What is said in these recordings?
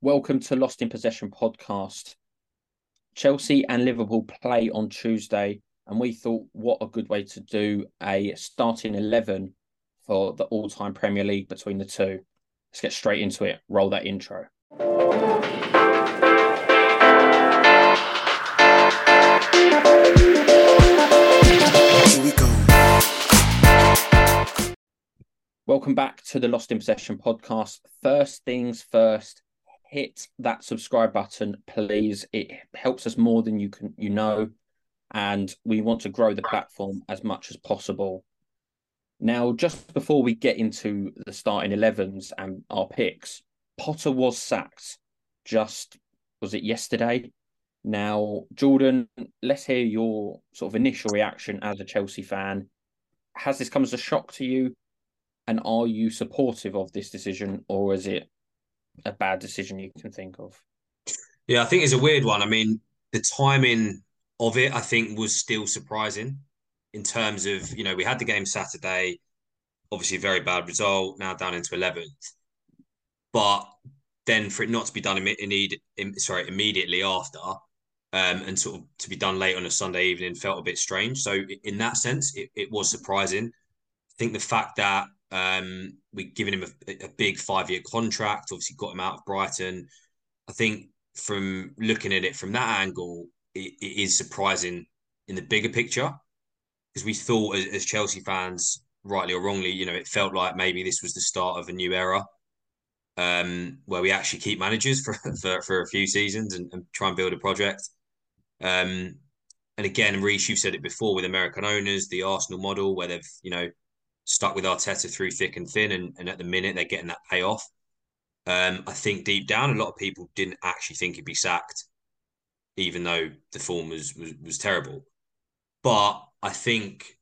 Welcome to Lost in Possession podcast. Chelsea and Liverpool play on Tuesday, and we thought what a good way to do a starting 11 for the all time Premier League between the two. Let's get straight into it. Roll that intro. Welcome back to the Lost in Possession podcast. First things first, hit that subscribe button, please. It helps us more than you can you know, and we want to grow the platform as much as possible. Now, just before we get into the starting 11s and our picks, Potter was sacked just was it yesterday? Now, Jordan, let's hear your sort of initial reaction as a Chelsea fan. Has this come as a shock to you? And are you supportive of this decision, or is it a bad decision you can think of? Yeah, I think it's a weird one. I mean, the timing of it, I think, was still surprising in terms of, you know, we had the game Saturday, obviously very bad result, now down into 11th. But then for it not to be done in, sorry, immediately after, um, and sort of to be done late on a Sunday evening felt a bit strange. So in that sense, it, it was surprising. I think the fact that um, we've given him a, a big five year contract, obviously got him out of Brighton. I think from looking at it from that angle, it, it is surprising in the bigger picture because we thought as, as, Chelsea fans, rightly or wrongly, you know, it felt like maybe this was the start of a new era um, where we actually keep managers for, for, for a few seasons and, and try and build a project. Um, and again, Reece, you've said it before with American owners, the Arsenal model, where they've, you know, stuck with Arteta through thick and thin, and, and at the minute they're getting that payoff. Um, I think deep down, a lot of people didn't actually think he'd be sacked, even though the form was was, was terrible. But I think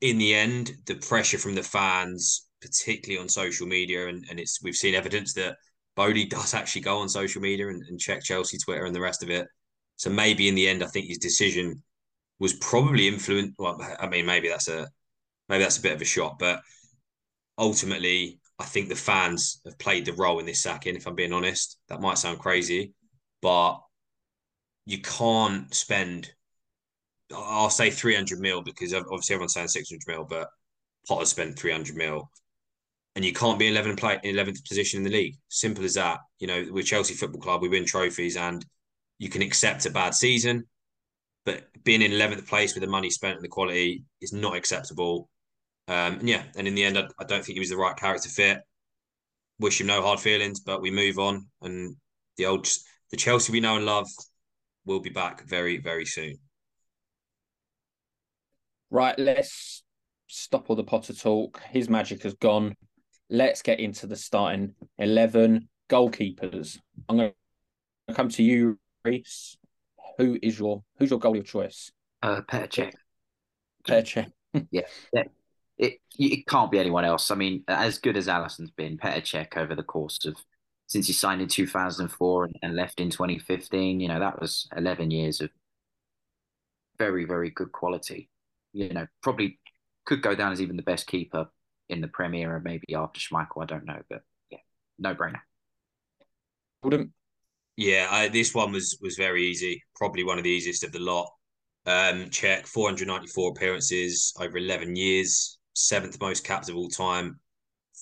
in the end, the pressure from the fans, particularly on social media, and, and it's we've seen evidence that Bodie does actually go on social media and, and check Chelsea Twitter and the rest of it. So maybe in the end, I think his decision was probably influenced. Well, I mean, maybe that's a maybe that's a bit of a shot, but ultimately, I think the fans have played the role in this sacking. If I'm being honest, that might sound crazy, but you can't spend. I'll say 300 mil because obviously everyone's saying 600 mil, but Potter spent 300 mil, and you can't be 11 play 11th position in the league. Simple as that. You know, we're Chelsea Football Club. We win trophies, and you can accept a bad season, but being in 11th place with the money spent and the quality is not acceptable. Um, and yeah, and in the end, I, I don't think he was the right character fit. Wish him no hard feelings, but we move on. And the old, the Chelsea we know and love will be back very, very soon. Right, let's stop all the Potter talk. His magic has gone. Let's get into the starting 11 goalkeepers. I'm going to come to you, Reese. Who is your who's your goalie of choice? Uh, Petr Cech. Petr Cech. yeah, yeah, it it can't be anyone else. I mean, as good as Alisson's been, Petr Cech over the course of since he signed in 2004 and, and left in 2015, you know, that was 11 years of very, very good quality. You know, probably could go down as even the best keeper in the Premier and maybe after Schmeichel, I don't know, but yeah, no brainer. Wouldn't. Yeah, I, this one was was very easy. Probably one of the easiest of the lot. Um, Cech 494 appearances over 11 years seventh most caps of all time,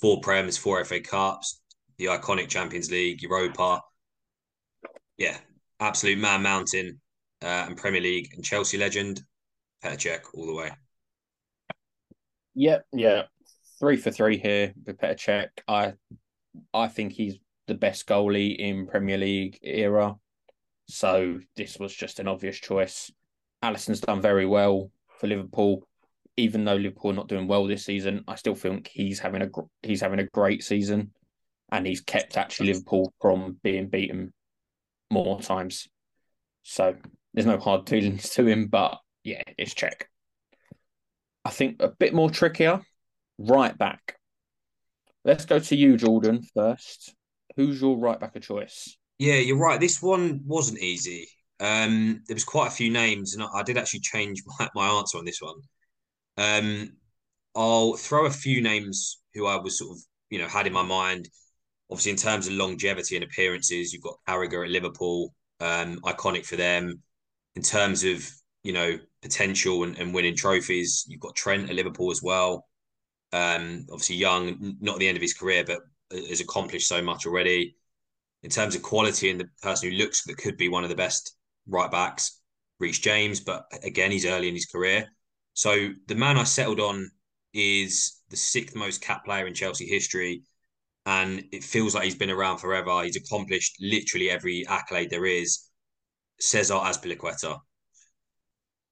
four Prem's, four FA Cups, the iconic Champions League, Europa. Yeah, absolute man mountain uh, and Premier League and Chelsea legend, Petr Cech all the way. Yep, yeah, three for three here with Petr Cech. I, I think he's the best goalie in Premier League era. So this was just an obvious choice. Alisson's done very well for Liverpool even though Liverpool are not doing well this season, I still think he's having a he's having a great season, and he's kept actually Liverpool from being beaten more times. So there's no hard feelings to him, but yeah, it's Cech. I think a bit more trickier, right back. Let's go to you, Jordan, first. Who's your right back of choice? Yeah, you're right. This one wasn't easy. Um, there was quite a few names, and I, did actually change my, my answer on this one. Um, I'll throw a few names who I was sort of, you know, had in my mind. Obviously, in terms of longevity and appearances, you've got Carragher at Liverpool, um, iconic for them. In terms of you know potential and, and winning trophies, you've got Trent at Liverpool as well. Um, obviously young, not at the end of his career, but has accomplished so much already. In terms of quality and the person who looks that could be one of the best right backs, Reece James, but again, he's early in his career. So the man I settled on is the sixth most cap player in Chelsea history. And it feels like he's been around forever. He's accomplished literally every accolade there is. Cesar Azpilicueta.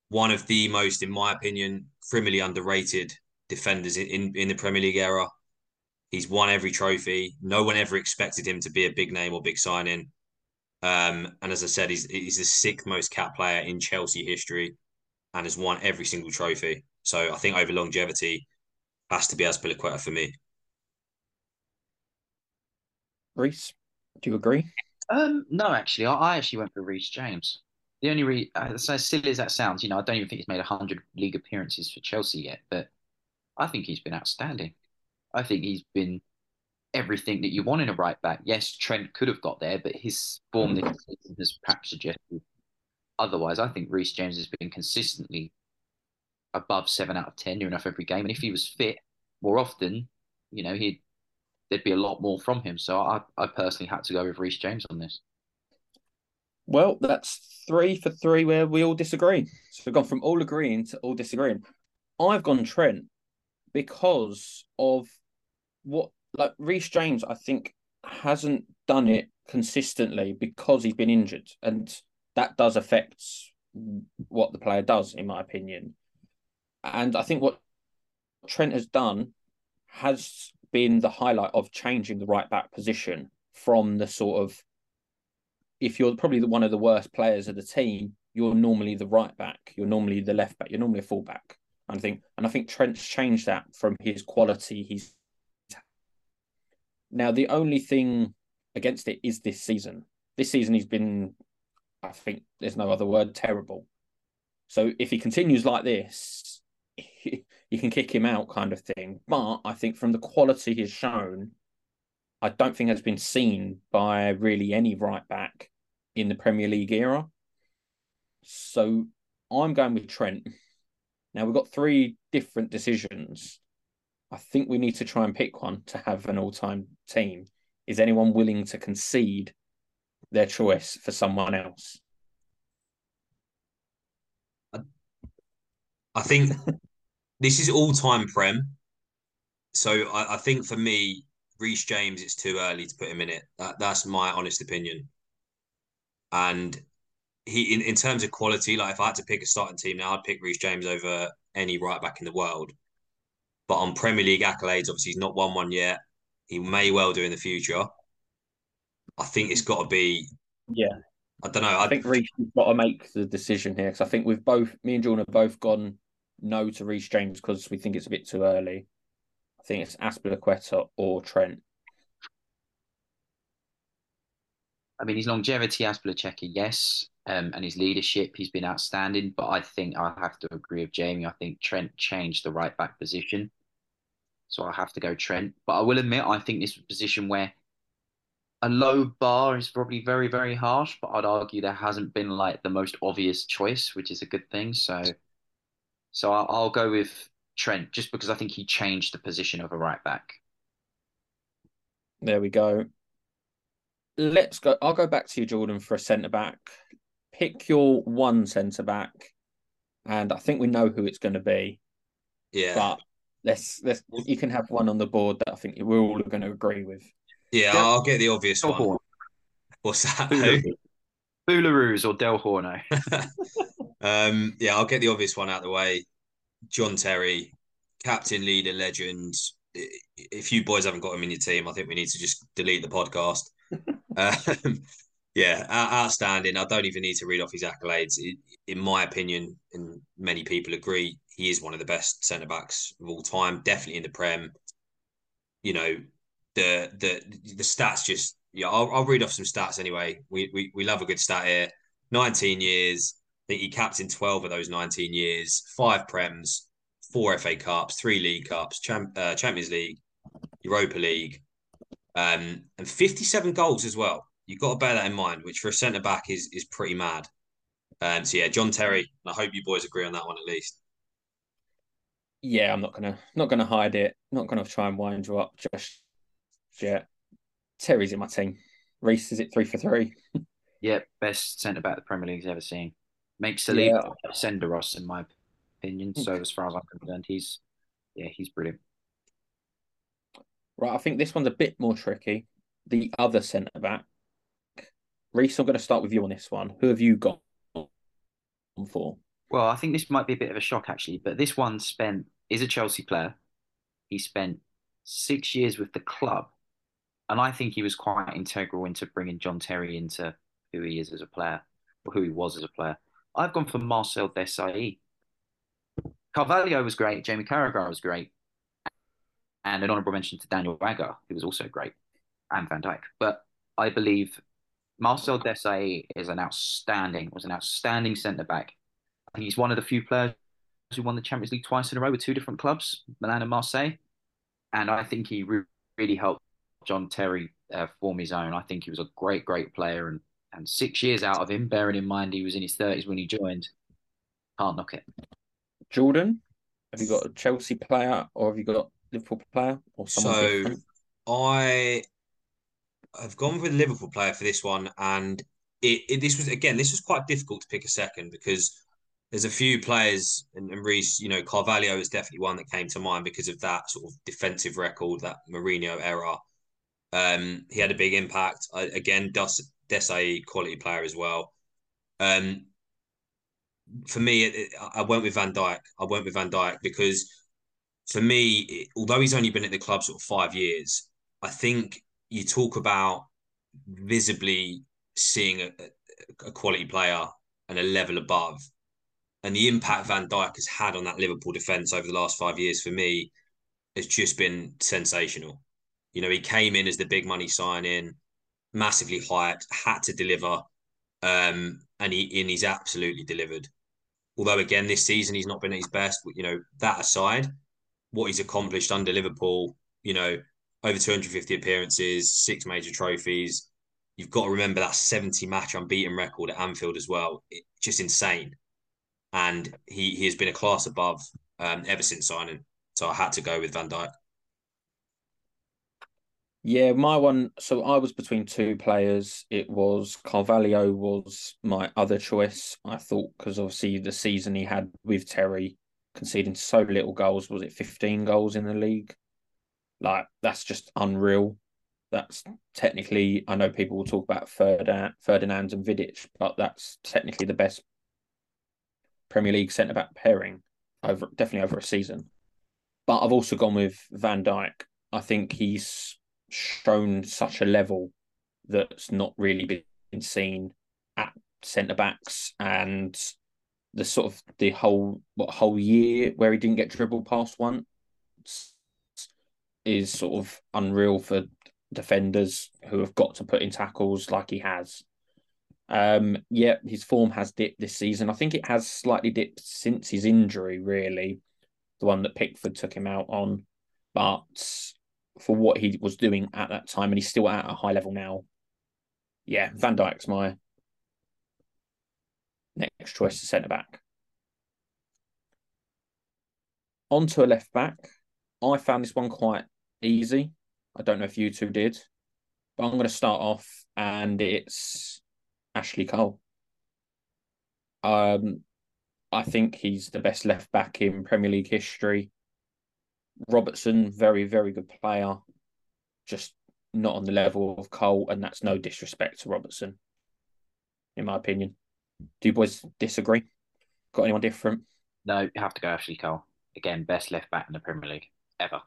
One of the most, in my opinion, criminally underrated defenders in, in the Premier League era. He's won every trophy. No one ever expected him to be a big name or big signing. Um, and as I said, he's he's the sixth most cap player in Chelsea history, and has won every single trophy. So I think over longevity, has to be Azpilicueta for me. Reese, do you agree? Um, no, actually, I, I actually went for Reece James. The only re uh, as silly as that sounds, you know, I don't even think he's made hundred league appearances for Chelsea yet, but I think he's been outstanding. I think he's been everything that you want in a right back. Yes, Trent could have got there, but his form this season has perhaps suggested otherwise. I think Reece James has been consistently above seven out of ten near enough every game, and if he was fit more often, you know, he'd there'd be a lot more from him. So I, I personally had to go with Reece James on this. Well, that's three for three where we all disagree. So we've gone from all agreeing to all disagreeing. I've gone Trent because of what like Reece James, I think, hasn't done it consistently because he's been injured, and that does affect what the player does, in my opinion. And I think what Trent has done has been the highlight of changing the right back position from the sort of if you're probably the, one of the worst players of the team, you're normally the right back, you're normally the left back, you're normally a full back. I think, and I think Trent's changed that from his quality. He's now the only thing against it is this season. This season he's been, I think, there's no other word, terrible. So if he continues like this, you can kick him out, kind of thing. But I think from the quality he's shown, I don't think has been seen by really any right back in the Premier League era. So I'm going with Trent. Now we've got three different decisions. I think we need to try and pick one to have an all-time team. Is anyone willing to concede their choice for someone else? I think this is all-time Prem. So I, I, think for me, Reece James, it's too early to put him in it. That, that's my honest opinion. And he in, in terms of quality, like if I had to pick a starting team now, I'd pick Reece James over any right back in the world. But on Premier League accolades, obviously he's not won one yet. He may well do in the future. I think it's got to be. Yeah. I don't know. I, I think Reece has got to make the decision here because I think we've both, me and Jordan have both gone no to Reece James because we think it's a bit too early. I think it's Azpilicueta or Trent. I mean, his longevity, Azpilicueta, yes, um, and his leadership, he's been outstanding. But I think I have to agree with Jamie. I think Trent changed the right back position, so I have to go Trent. But I will admit, I think this is a position where a low bar is probably very, very harsh. But I'd argue there hasn't been like the most obvious choice, which is a good thing. So, so I'll, I'll go with Trent just because I think he changed the position of a right back. There we go let's go. I'll go back to you, Jordan, for a centre back. Pick your one centre back, and I think we know who it's going to be. Yeah, but let's let's you can have one on the board that I think we're all going to agree with. Yeah, Del- I'll get the obvious Del one. Horn. What's that? Who? Boulahrouz or Del Horno. um, yeah, I'll get the obvious one out of the way. John Terry, captain, leader, legend. If you boys haven't got him in your team, I think we need to just delete the podcast um, yeah, outstanding. I don't even need to read off his accolades. In my opinion, and many people agree, he is one of the best centre backs of all time. Definitely in the Prem. You know, the the the stats just yeah. I'll, I'll read off some stats anyway. We, we we love a good stat here. Nineteen years. I think he captained twelve of those nineteen years. Five Prems, four FA Cups, three League Cups, Champ, uh, Champions League, Europa League, Um, and 57 goals as well. You've got to bear that in mind, which for a centre back is is pretty mad. Um, so yeah, John Terry. I hope you boys agree on that one at least. Yeah, I'm not gonna not gonna hide it. Not gonna try and wind you up just yet. Terry's in my team. Reese is it three for three? Yeah, best centre back the Premier League's ever seen. Makes Saliba Yeah. Senderos in my opinion. So hmm. as far as I'm concerned, he's yeah, he's brilliant. Right, I think this one's a bit more tricky. The other centre back. Reese, I'm going to start with you on this one. Who have you got for? Well, I think this might be a bit of a shock actually, but this one spent is a Chelsea player. He spent six years with the club, and I think he was quite integral into bringing John Terry into who he is as a player, or who he was as a player. I've gone for Marcel Desailly. Carvalho was great. Jamie Carragher was great, and an honourable mention to Daniel Agger, who was also great, and Van Dijk. But I believe Marcel Desailly is an outstanding was an outstanding centre back. I think he's one of the few players who won the Champions League twice in a row with two different clubs, Milan and Marseille. And I think he re- really helped John Terry uh, form his own. I think he was a great, great player. And, and six years out of him, bearing in mind he was in his 30s when he joined, can't knock it. Jordan, have you got a Chelsea player or have you got a Liverpool player or someone So different? I have gone with a Liverpool player for this one, and it, it this was again this was quite difficult to pick a second because there's a few players and, and Reese, you know, Carvalho is definitely one that came to mind because of that sort of defensive record, that Mourinho era. Um, he had a big impact. I, again, Des, Desailly quality player as well. Um, for me, it, I went with Van Dijk. I went with Van Dijk because for me, it, although he's only been at the club sort of five years, I think you talk about visibly seeing a, a quality player and a level above, and the impact Van Dijk has had on that Liverpool defense over the last five years for me has just been sensational. You know, he came in as the big money signing, massively hyped, had to deliver, um, and he and he's absolutely delivered. Although again, this season he's not been at his best. You know, that aside, what he's accomplished under Liverpool, you know, over 250 appearances, six major trophies. You've got to remember that 70 match unbeaten record at Anfield as well. It, just insane. And he, he has been a class above um, ever since signing. So I had to go with Van Dijk. Yeah, my one. So I was between two players. It was Carvalho was my other choice. I thought because obviously the season he had with Terry, conceding so little goals, was it 15 goals in the league? Like that's just unreal. That's technically, I know people will talk about Ferdinand, Ferdinand and Vidic, but that's technically the best Premier League centre back pairing over definitely over a season. But I've also gone with Van Dijk. I think he's shown such a level that's not really been seen at centre backs and the sort of the whole what whole year where he didn't get dribbled past once is sort of unreal for defenders who have got to put in tackles like he has. Um, yeah, his form has dipped this season. I think it has slightly dipped since his injury, really, the one that Pickford took him out on. But for what he was doing at that time, and he's still at a high level now. Yeah, Van Dijk's my next choice to centre back. On to a left back. I found this one quite easy. I don't know if you two did, but I'm going to start off, and it's Ashley Cole. Um, I think he's the best left back in Premier League history. Robertson, very, very good player, just not on the level of Cole, and that's no disrespect to Robertson, in my opinion. Do you boys disagree? Got anyone different? No, you have to go Ashley Cole. Again, best left back in the Premier League ever.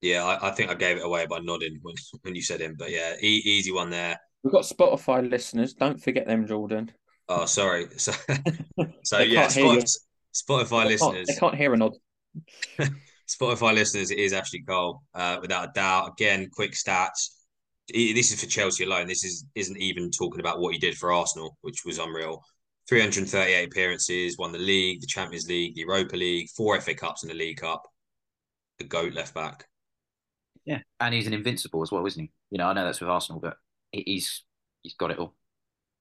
Yeah, I, I think I gave it away by nodding when, when you said him. But yeah, e- easy one there. We've got Spotify listeners. Don't forget them, Jordan. Oh, sorry. So, so yeah, can't hear you. Spot, Spotify They can't, listeners. they can't hear a nod. Spotify listeners, it is Ashley Cole, uh, without a doubt. Again, quick stats. This is for Chelsea alone. This is isn't even talking about what he did for Arsenal, which was unreal. 338 appearances, won the league, the Champions League, the Europa League, four FA Cups and the League Cup. The GOAT left back. Yeah, and he's an invincible as well, isn't he? You know, I know that's with Arsenal, but he's he's got it all.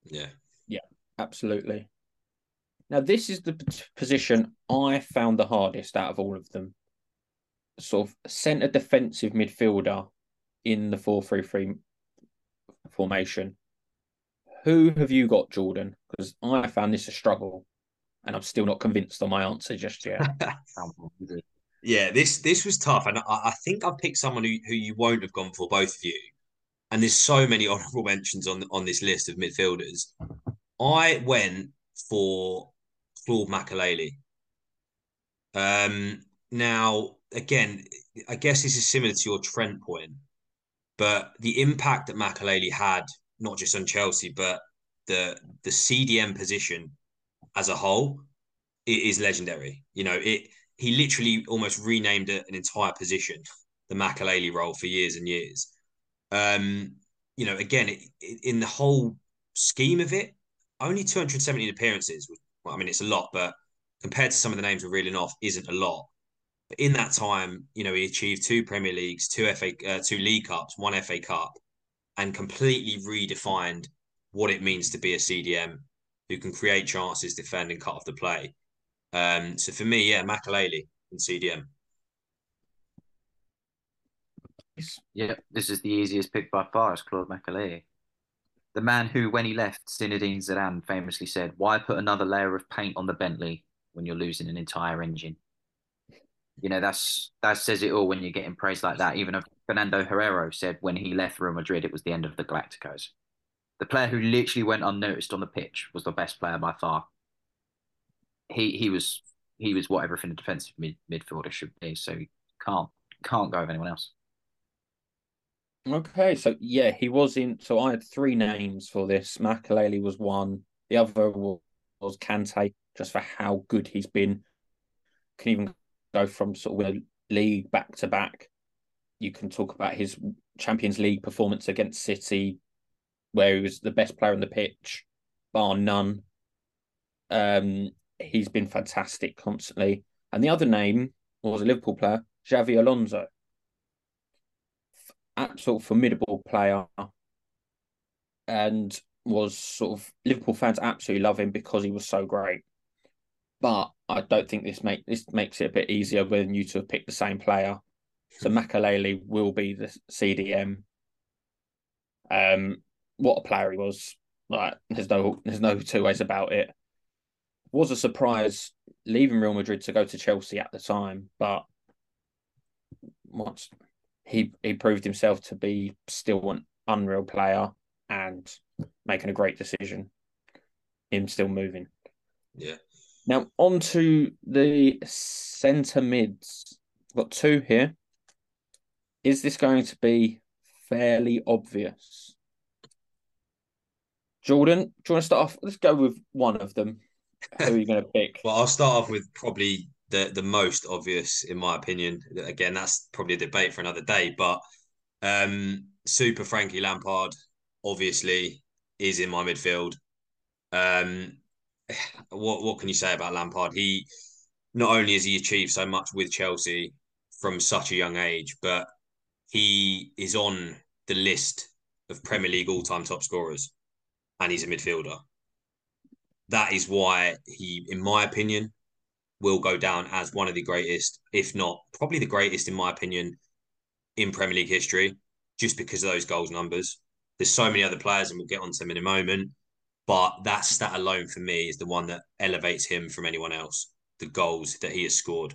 Yeah. Yeah. Absolutely. Now, this is the p- position I found the hardest out of all of them. Sort of centre defensive midfielder in the 4 3 3 formation. Who have you got, Jordan? Because I found this a struggle and I'm still not convinced on my answer just yet. Yeah, this this was tough, and I, I think I've picked someone who, who you won't have gone for, both of you. And there's so many honourable mentions on on this list of midfielders. I went for Claude Makélélé. Um, now again, I guess this is similar to your Trent point, but the impact that Makélélé had, not just on Chelsea, but the the CDM position as a whole, it is legendary. You know, it he literally almost renamed it an entire position, the Makélélé role for years and years. Um, you know, again, it, it, in the whole scheme of it, only 217 appearances. Well, I mean, it's a lot, but compared to some of the names we're reeling off, isn't a lot. But in that time, you know, he achieved two Premier Leagues, two FA, uh, two League Cups, one FA Cup, and completely redefined what it means to be a CDM who can create chances, defend, and cut off the play. Um, so for me, yeah, Makélélé and CDM. Yeah, this is the easiest pick by far. It's Claude Makélélé. The man who, when he left, Zinedine Zidane famously said, Why put another layer of paint on the Bentley when you're losing an entire engine? You know, that's that says it all when you're getting praise like that. Even Fernando Hierro said when he left Real Madrid, it was the end of the Galacticos. The player who literally went unnoticed on the pitch was the best player by far. He he was he was what everything a defensive mid, midfielder should be. So you can't can't go with anyone else. Okay, so yeah, he was in. So I had three names for this. Makélélé was one. The other was, Kante, just for how good he's been. Can even go from sort of a league back to back. You can talk about his Champions League performance against City, where he was the best player on the pitch, bar none. Um, he's been fantastic constantly. And the other name was a Liverpool player, Xabi Alonso absolute formidable player and was sort of Liverpool fans absolutely love him because he was so great. But I don't think this make this makes it a bit easier when you to have picked the same player. So Makélélé will be the CDM. Um, what a player he was! Like, there's no there's no two ways about it. Was a surprise leaving Real Madrid to go to Chelsea at the time, but once he he proved himself to be still an unreal player and making a great decision. Him still moving. Yeah. Now on to the centre mids. Got two here. Is this going to be fairly obvious? Jordan, do you want to start off? Let's go with one of them. Who are you going to pick? Well, I'll start off with probably the the most obvious, in my opinion. Again, that's probably a debate for another day. But um, Super Frankie Lampard, obviously, is in my midfield. Um, what what can you say about Lampard? He not only has he achieved so much with Chelsea from such a young age, but he is on the list of Premier League all time top scorers, and he's a midfielder. That is why he, in my opinion, will go down as one of the greatest, if not probably the greatest, in my opinion, in Premier League history, just because of those goals numbers. There's so many other players, and we'll get onto them in a moment. But that stat alone for me is the one that elevates him from anyone else. The goals that he has scored.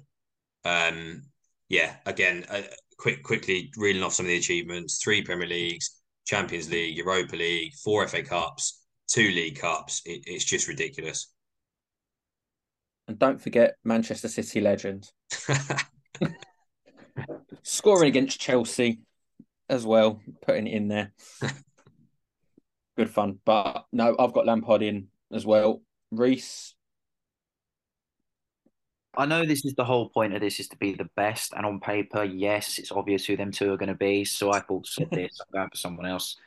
Um, yeah, again, uh, quick, quickly reeling off some of the achievements: three Premier Leagues, Champions League, Europa League, four FA Cups, two League Cups. It, it's just ridiculous. And don't forget Manchester City legend. Scoring against Chelsea as well, putting it in there. Good fun. But no, I've got Lampard in as well. Reese. I know this is the whole point of this is to be the best, and on paper, yes, it's obvious who them two are going to be. So I thought said this, I'm going for someone else.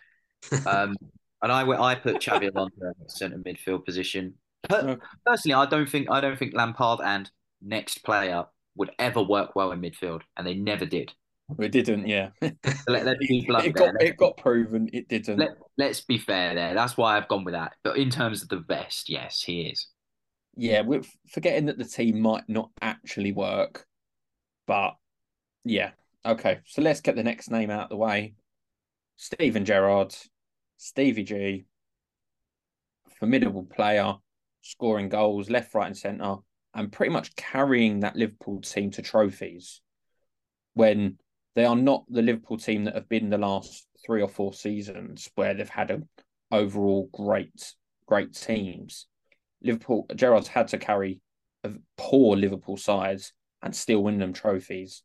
Um, and I I put Xabi Alonso in the centre midfield position. Per- personally, I don't think I don't think Lampard and next player would ever work well in midfield, and they never did. We didn't, yeah. Let, us be blunt it got it got proven it didn't. Let, let's be fair there. That's why I've gone with that. But in terms of the best, yes, he is. yeah, we're forgetting that the team might not actually work, but yeah, okay. So let's get the next name out of the way. Steven Gerrard, Stevie G, formidable player, scoring goals left, right, and centre, and pretty much carrying that Liverpool team to trophies when they are not the Liverpool team that have been the last three or four seasons where they've had a overall great, great teams. Liverpool Gerrard's had to carry a poor Liverpool sides and still win them trophies.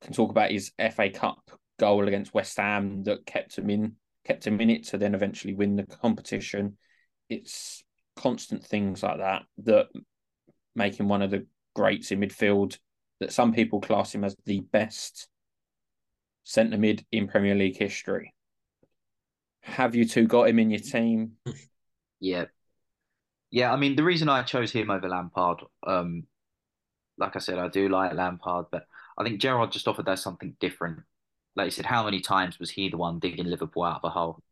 Can talk about his FA Cup goal against West Ham that kept him in, kept him in it to then eventually win the competition. It's constant things like that that make him one of the greats in midfield. That some people class him as the best centre mid in Premier League history. Have you two got him in your team? Yeah. Yeah, I mean the reason I chose him over Lampard, um, like I said, I do like Lampard, but I think Gerrard just offered us something different. Like you said, how many times was he the one digging Liverpool out of a hole?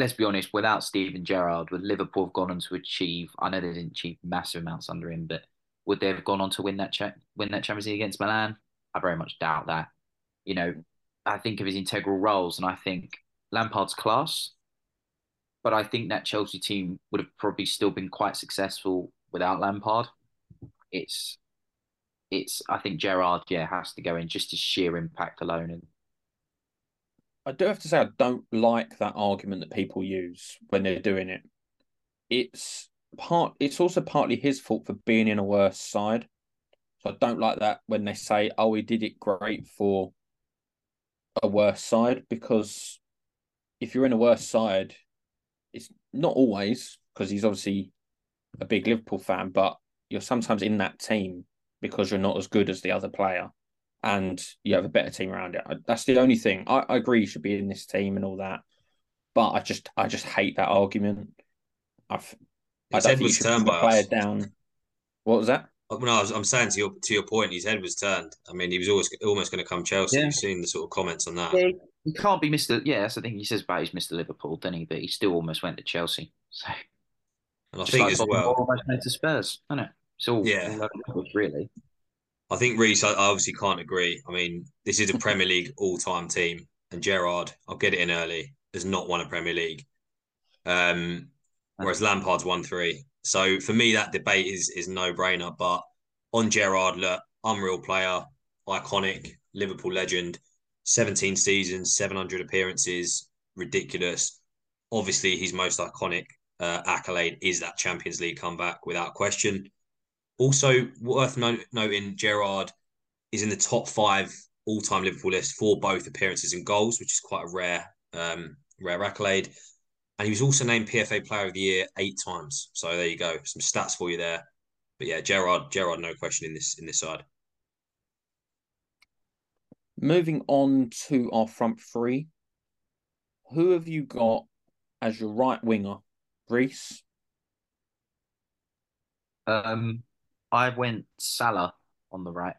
Let's be honest, without Steven Gerrard, would Liverpool have gone on to achieve? I know they didn't achieve massive amounts under him, but would they have gone on to win that cha- win that Champions League against Milan? I very much doubt that. You know, I think of his integral roles, and I think Lampard's class, but I think that Chelsea team would have probably still been quite successful without Lampard. It's, it's. I think Gerrard, yeah, has to go in just his sheer impact alone, and I do have to say I don't like that argument that people use when they're doing it. It's part it's also partly his fault for being in a worse side. So I don't like that when they say, "Oh, he did it great for a worse side," because if you're in a worse side, it's not always because he's obviously a big Liverpool fan, but you're sometimes in that team because you're not as good as the other player and you have a better team around it. That's the only thing. I, I agree you should be in this team and all that, but I just I just hate that argument. I've I His don't head was turned put the by us. down. What was that? Oh, no, I was, I'm saying to your to your point, his head was turned. I mean, he was always almost going to come Chelsea. Yeah. You've seen the sort of comments on that. yeah, he can't be Mister. Yeah, that's the thing he says about he's Mister Liverpool, doesn't he? But he still almost went to Chelsea. So And I just think like as well, almost went to Spurs, isn't it? It's all Yeah. all over really. I think Reese, I obviously can't agree. I mean, this is a Premier League all-time team, and Gerrard, I'll get it in early, has not won a Premier League. Um, whereas Lampard's won three. So for me, that debate is is no brainer. But on Gerrard, look, unreal player, iconic Liverpool legend, 17 seasons, 700 appearances, ridiculous. Obviously, his most iconic uh, accolade is that Champions League comeback, without question. Also, worth note, noting, Gerrard is in the top five all-time Liverpool list for both appearances and goals, which is quite a rare, um, rare accolade. And he was also named PFA Player of the Year eight times. So there you go, some stats for you there. But yeah, Gerrard, Gerrard, no question in this in this side. Moving on to our front three. Who have you got as your right winger? Reese? Um, I went Salah on the right.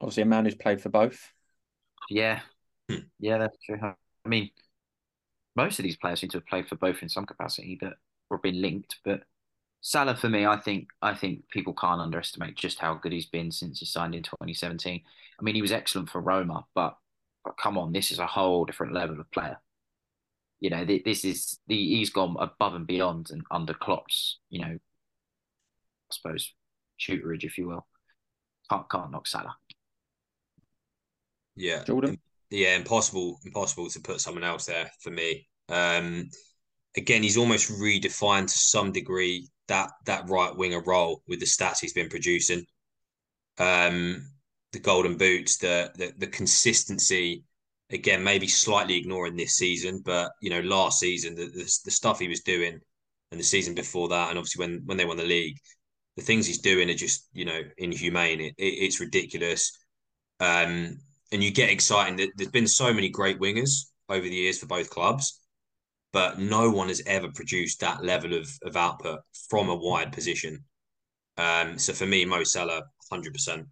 Obviously a man who's played for both. Yeah, Hmm. yeah, that's true. I mean, most of these players seem to have played for both in some capacity, but or been linked. But Salah, for me, I think I think people can't underestimate just how good he's been since he signed in 2017. I mean, he was excellent for Roma, but, but come on, this is a whole different level of player. You know, this is the he's gone above and beyond and under Klopp's, you know, I suppose shooterage, if you will. Can't can't knock Salah. Yeah, Jordan? yeah, impossible, impossible to put someone else there for me. Um, again, he's almost redefined to some degree that that right winger role with the stats he's been producing. Um, the golden boots, the the, the consistency. Again, maybe slightly ignoring this season, but you know, last season the, the the stuff he was doing, and the season before that, and obviously when when they won the league, the things he's doing are just you know inhumane. It, it, it's ridiculous. Um, and you get excited. There's been so many great wingers over the years for both clubs, but no one has ever produced that level of, of output from a wide position. Um, so for me, Mo Salah, hundred percent.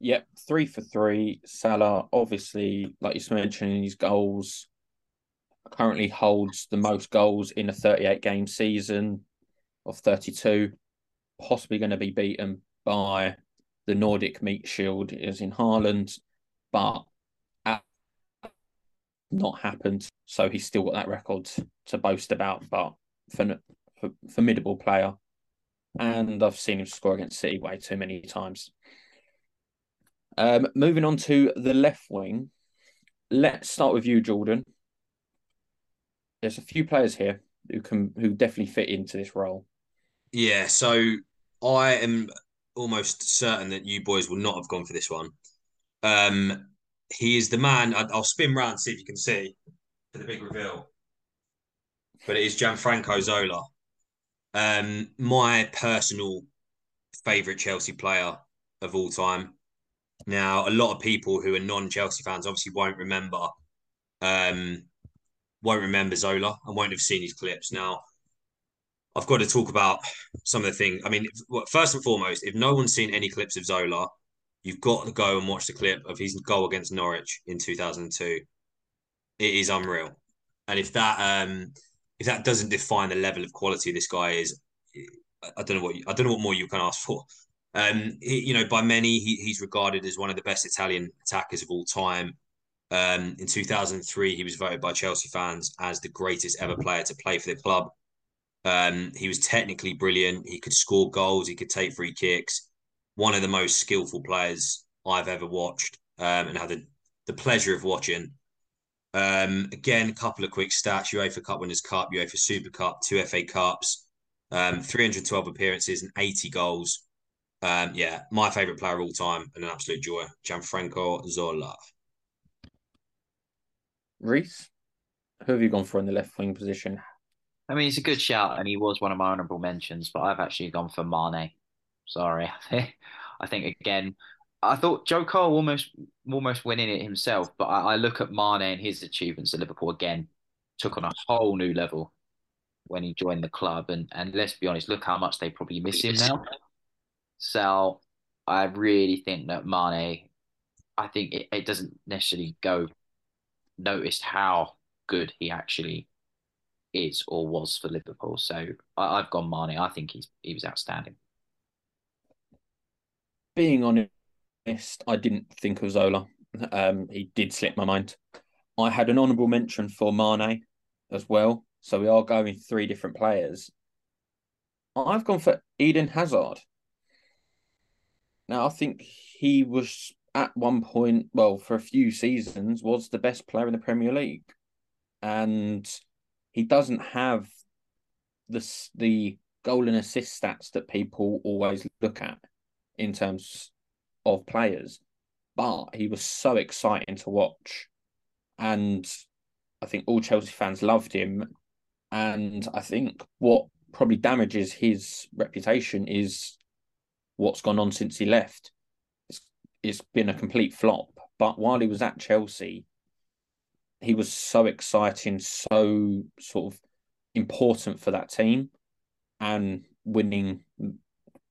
Yep, three for three. Salah, obviously, like you mentioned, his goals currently holds the most goals in a 38 game season of 32. Possibly going to be beaten by the Nordic Meat Shield is in Haaland, but not happened. So he's still got that record to boast about. But for, for formidable player, and I've seen him score against City way too many times. Um, moving on to the left wing, let's start with you, Jordan. There's a few players here who can who definitely fit into this role. Yeah, so I am almost certain that you boys will not have gone for this one. Um, he is the man. I, will spin round see if you can see for the big reveal. But it is Gianfranco Zola. Um, my personal favourite Chelsea player of all time. Now, a lot of people who are non-Chelsea fans obviously won't remember, um, won't remember Zola and won't have seen his clips. Now, I've got to talk about some of the things. I mean, first and foremost, if no one's seen any clips of Zola, you've got to go and watch the clip of his goal against Norwich in 2002. It is unreal. And if that um if that doesn't define the level of quality this guy is, I don't know what you, I don't know what more you can ask for. Um, he, you know, by many, he, he's regarded as one of the best Italian attackers of all time. Um, in 2003, he was voted by Chelsea fans as the greatest ever player to play for the club. Um, he was technically brilliant. He could score goals. He could take free kicks. One of the most skillful players I've ever watched um, and had the, the pleasure of watching. Um, again, a couple of quick stats: UEFA Cup Winners' Cup, UEFA Super Cup, two FA Cups, um, 312 appearances and 80 goals. Um, yeah, my favourite player of all time and an absolute joy, Gianfranco Zola. Reese, who have you gone for in the left wing position? I mean, it's a good shout, and he was one of my honourable mentions, but I've actually gone for Mane. Sorry, I think again, I thought Joe Cole almost almost winning it himself, but I, I look at Mane and his achievements at Liverpool again, took on a whole new level when he joined the club, and and let's be honest, look how much they probably miss him now. So I really think that Mane, I think it, it doesn't necessarily go noticed how good he actually is or was for Liverpool. So I, have gone Mane. I think he's he was outstanding. Being honest, I didn't think of Zola. Um, he did slip my mind. I had an honourable mention for Mane as well. So we are going three different players. I've gone for Eden Hazard. Now, I think he was at one point, well, for a few seasons, was the best player in the Premier League. And he doesn't have the, the goal and assist stats that people always look at in terms of players. But he was so exciting to watch. And I think all Chelsea fans loved him. And I think what probably damages his reputation is what's gone on since he left. It's, it's been a complete flop. But while he was at Chelsea, he was so exciting, so sort of important for that team and winning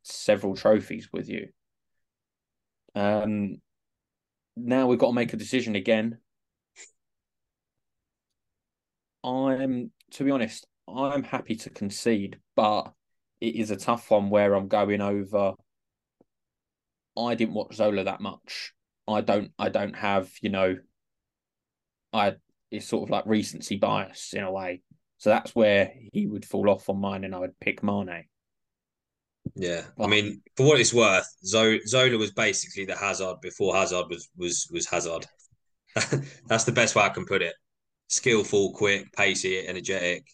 several trophies with you. Um, now we've got to make a decision again. I'm, to be honest, I'm happy to concede, but it is a tough one where I'm going over I didn't watch Zola that much. I don't I don't have, you know, I it's sort of like recency bias in a way. So that's where he would fall off on mine and I would pick Mane. Yeah. I mean, for what it's worth, Zola was basically the Hazard before Hazard was was was Hazard. that's the best way I can put it. Skillful, quick, pacey, energetic,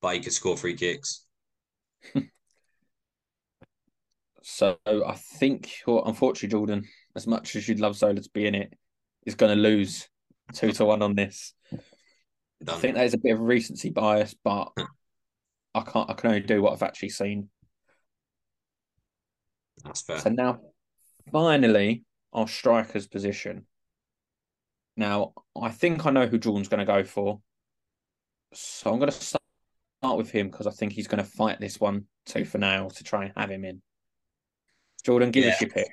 but he could score free kicks. So I think, unfortunately, Jordan, as much as you'd love Zola to be in it, is going to lose two to one on this. Done. I think there's a bit of recency bias, but I can't. I can only do what I've actually seen. That's fair. So now, finally, our strikers position. Now, I think I know who Jordan's going to go for. So I'm going to start with him because I think he's going to fight this one tooth for nail to try and have him in. Jordan, give yeah. us your pick.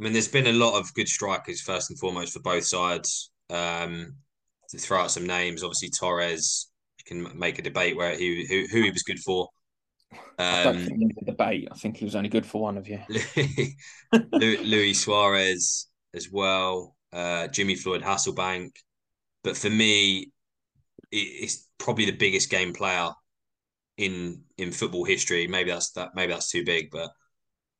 I mean, there's been a lot of good strikers first and foremost for both sides. Um, to throw out some names, obviously Torres. You can make a debate where he who, who he was good for. I don't Um, think a debate. I think he was only good for one of you. Lu- Luis Suarez as well, uh, Jimmy Floyd Hasselbaink. But for me, it, it's probably the biggest game player in in football history. Maybe that's that. Maybe that's too big, but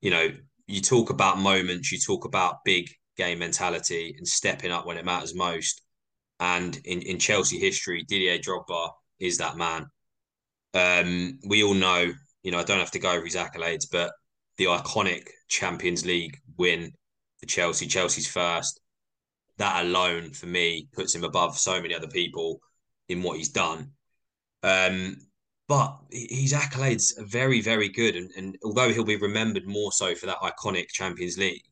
you know, you talk about moments, you talk about big game mentality and stepping up when it matters most. And in, in Chelsea history, Didier Drogba is that man. Um, we all know, you know, I don't have to go over his accolades, but the iconic Champions League win for Chelsea, Chelsea's first, that alone for me puts him above so many other people in what he's done. Um, but his accolades are very, very good. And, and although he'll be remembered more so for that iconic Champions League,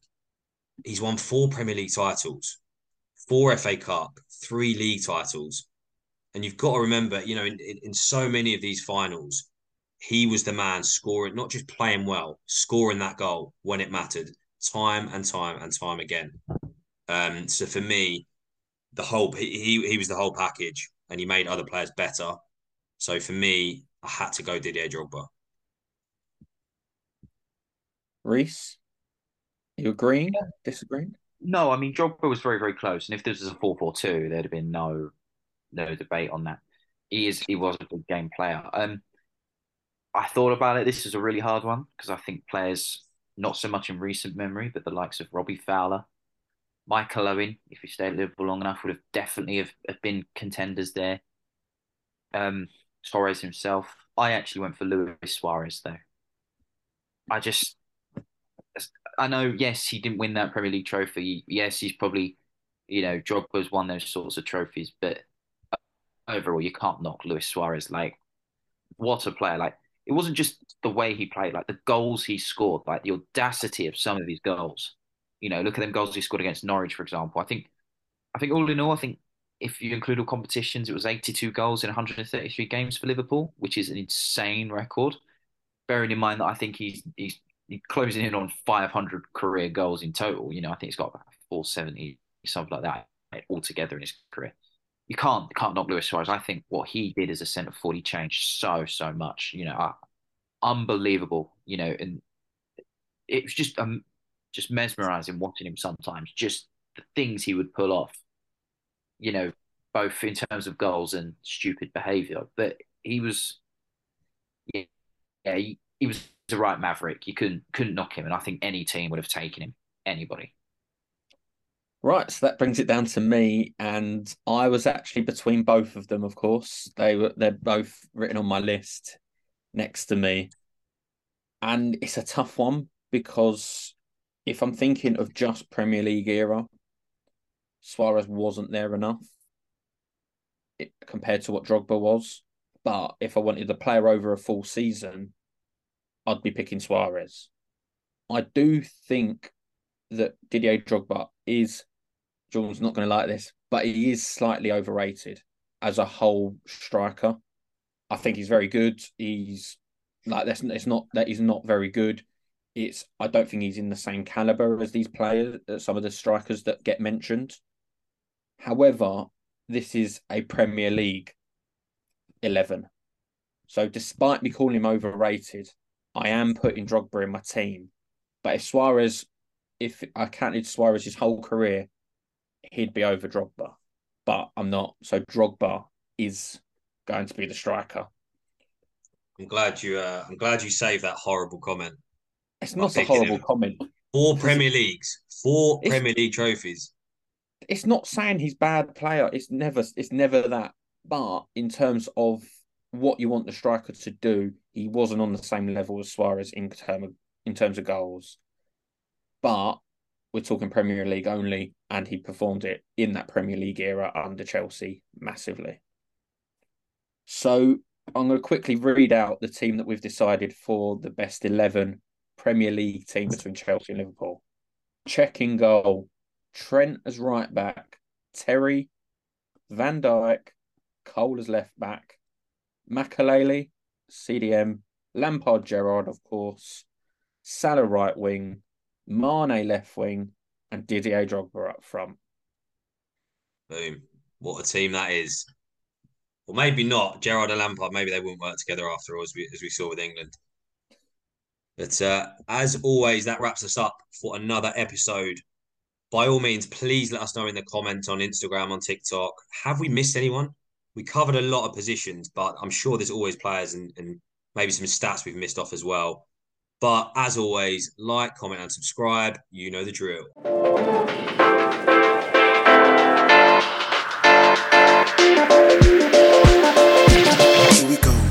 he's won four Premier League titles, four FA Cup, three league titles. And you've got to remember, you know, in, in, in so many of these finals, he was the man scoring, not just playing well, scoring that goal when it mattered, time and time and time again. Um, so for me, the whole he he was the whole package, and he made other players better. So for me, I had to go Didier Drogba. Reese, you agreeing? Disagreeing? No, I mean Drogba was very, very close. And if this was a 4-4-2, there'd have been no no debate on that. He is he was a good game player. Um I thought about it. This is a really hard one because I think players, not so much in recent memory, but the likes of Robbie Fowler, Michael Owen, if he stayed at Liverpool long enough, would have definitely have, have been contenders there. Um, Torres himself. I actually went for Luis Suarez though. I just, I know, yes, he didn't win that Premier League trophy. Yes, he's probably, you know, Drogba's won those sorts of trophies, but uh, overall, you can't knock Luis Suarez. Like, what a player! Like, it wasn't just the way he played, like the goals he scored, like the audacity of some of his goals. You know, look at them goals he scored against Norwich, for example. I think, I think all in all, I think if you include all competitions, it was 82 goals in 133 games for Liverpool, which is an insane record. Bearing in mind that I think he's he's, he's closing in on 500 career goals in total. You know, I think he's got about 470 something like that altogether in his career. You can't can't knock Luis Suarez. I think what he did as a centre forward, he changed so so much. You know, uh, unbelievable. You know, and it was just um just mesmerizing watching him sometimes. Just the things he would pull off. You know, both in terms of goals and stupid behaviour. But he was, yeah, yeah he, he was the right maverick. You couldn't couldn't knock him, and I think any team would have taken him. Anybody. Right, so that brings it down to me, and I was actually between both of them. Of course, they were they're both written on my list next to me, and it's a tough one because if I'm thinking of just Premier League era, Suarez wasn't there enough compared to what Drogba was. But if I wanted the player over a full season, I'd be picking Suarez. I do think that Didier Drogba is Jordan's not going to like this, but he is slightly overrated as a whole striker. I think he's very good. He's like that's it's not that he's not very good. It's I don't think he's in the same caliber as these players, uh, some of the strikers that get mentioned. However, this is a Premier League eleven, so despite me calling him overrated, I am putting Drogba in my team. But if Suarez, if I counted Suarez's whole career, he'd be over Drogba, but I'm not. So Drogba is going to be the striker. I'm glad you. Uh, I'm glad you saved that horrible comment. It's not a horrible him. comment. Four Premier Leagues, four It's- Premier League trophies. It's not saying he's bad player. It's never. It's never that. But in terms of what you want the striker to do, he wasn't on the same level as Suarez in term of, in terms of goals. But we're talking Premier League only, and he performed it in that Premier League era under Chelsea massively. So I'm going to quickly read out the team that we've decided for the best 11 Premier League team between Chelsea and Liverpool. Cech in goal, Trent as right back, Terry, Van Dijk, Cole as left back, Makélélé, CDM, Lampard Gerrard, of course, Salah right wing, Mane left wing, and Didier Drogba up front. Boom. What a team that is. Or maybe not. Gerrard and Lampard, maybe they wouldn't work together after all, as we, as we saw with England. But uh, as always, that wraps us up for another episode. By all means, please let us know in the comments on Instagram, on TikTok. Have we missed anyone? we covered a lot of positions, but I'm sure there's always players and, and maybe some stats we've missed off as well. But as always, like, comment, and subscribe. You know the drill. here we go.